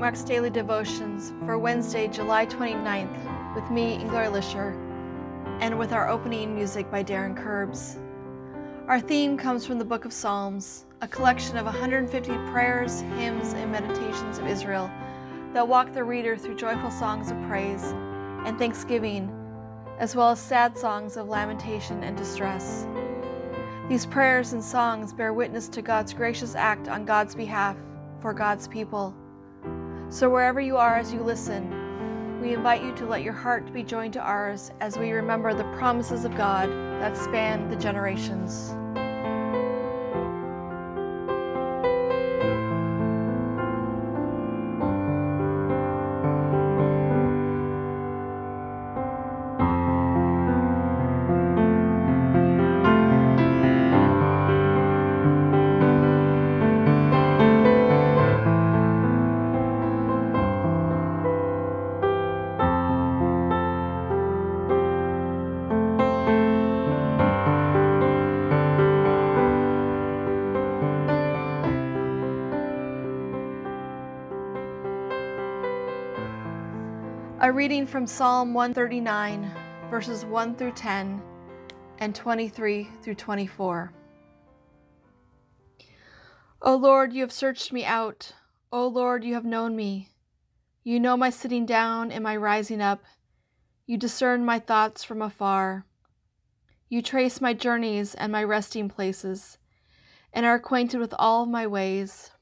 Mark's Daily Devotions for Wednesday, July 29th, with me, Inglar Lisher, and with our opening music by Darren Curbs. Our theme comes from the Book of Psalms, a collection of 150 prayers, hymns, and meditations of Israel that walk the reader through joyful songs of praise and thanksgiving, as well as sad songs of lamentation and distress. These prayers and songs bear witness to God's gracious act on God's behalf for God's people. So, wherever you are as you listen, we invite you to let your heart be joined to ours as we remember the promises of God that span the generations. A reading from Psalm 139, verses 1 through 10 and 23 through 24. O Lord, you have searched me out. O Lord, you have known me. You know my sitting down and my rising up. You discern my thoughts from afar. You trace my journeys and my resting places, and are acquainted with all my ways.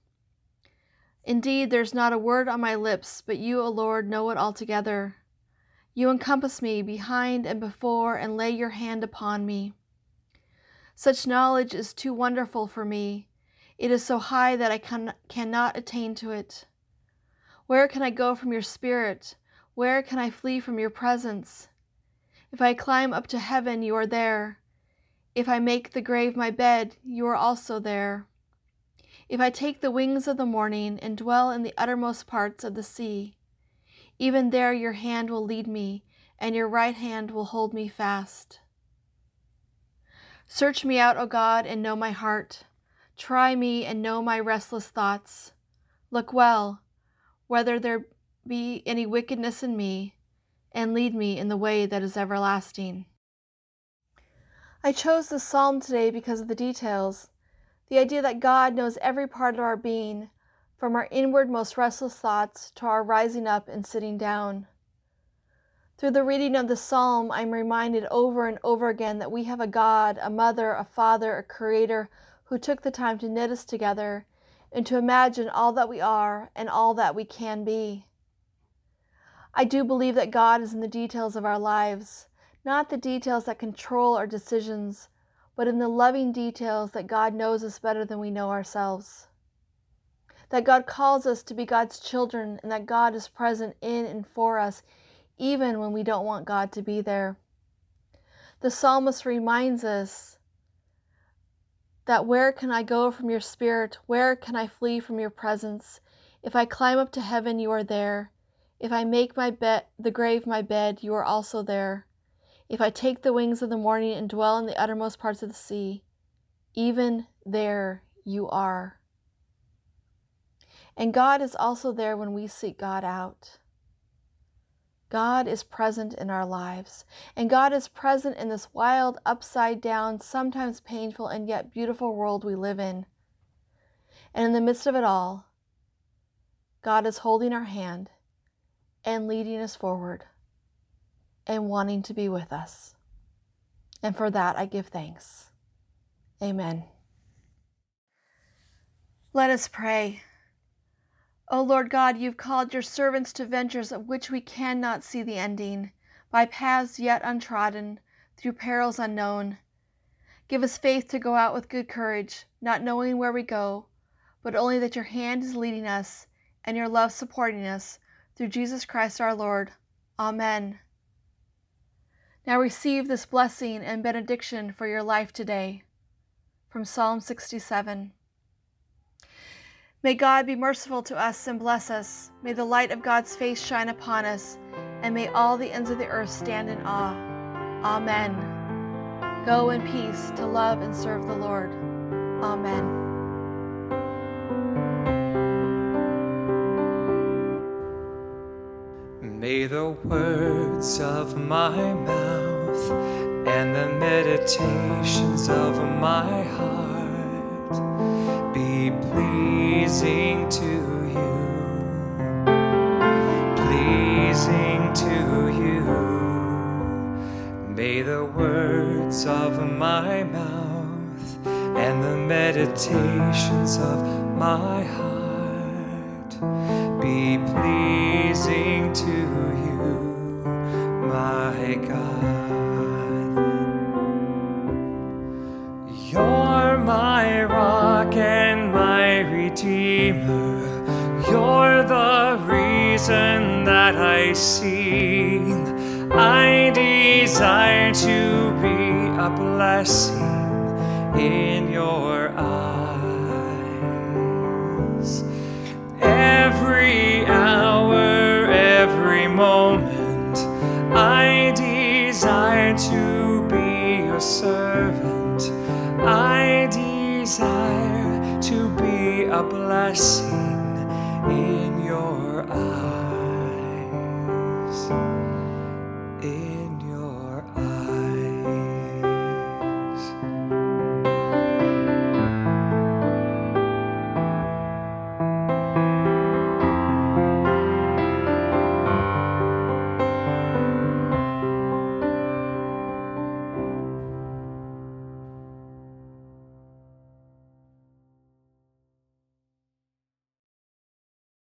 Indeed, there's not a word on my lips, but you, O Lord, know it altogether. You encompass me behind and before and lay your hand upon me. Such knowledge is too wonderful for me. It is so high that I can, cannot attain to it. Where can I go from your spirit? Where can I flee from your presence? If I climb up to heaven, you are there. If I make the grave my bed, you are also there. If I take the wings of the morning and dwell in the uttermost parts of the sea, even there your hand will lead me, and your right hand will hold me fast. Search me out, O God, and know my heart. Try me and know my restless thoughts. Look well, whether there be any wickedness in me, and lead me in the way that is everlasting. I chose this psalm today because of the details the idea that God knows every part of our being, from our inward most restless thoughts to our rising up and sitting down. Through the reading of the psalm, I'm reminded over and over again that we have a God, a mother, a father, a creator who took the time to knit us together and to imagine all that we are and all that we can be. I do believe that God is in the details of our lives, not the details that control our decisions, but in the loving details that God knows us better than we know ourselves. That God calls us to be God's children and that God is present in and for us, even when we don't want God to be there. The psalmist reminds us that where can I go from your spirit? Where can I flee from your presence? If I climb up to heaven, you are there. If I make my bed the grave my bed, you are also there. If I take the wings of the morning and dwell in the uttermost parts of the sea, even there you are. And God is also there when we seek God out. God is present in our lives, and God is present in this wild, upside down, sometimes painful, and yet beautiful world we live in. And in the midst of it all, God is holding our hand and leading us forward and wanting to be with us. And for that, I give thanks. Amen. Let us pray. O Lord God, you've called your servants to ventures of which we cannot see the ending, by paths yet untrodden, through perils unknown. Give us faith to go out with good courage, not knowing where we go, but only that your hand is leading us and your love supporting us, through Jesus Christ our Lord. Amen. Now receive this blessing and benediction for your life today. From Psalm 67. May God be merciful to us and bless us. May the light of God's face shine upon us, and may all the ends of the earth stand in awe. Amen. Go in peace to love and serve the Lord. Amen. May the words of my mouth and the meditations of my heart be pleasing to you. Pleasing to you. May the words of my mouth and the meditations of my heart be pleasing to you, my God. You're my rock and my redeemer. You're the reason that I sing. I desire to be a blessing in your eyes. desire to be your servant. I desire to be a blessing in your eyes. In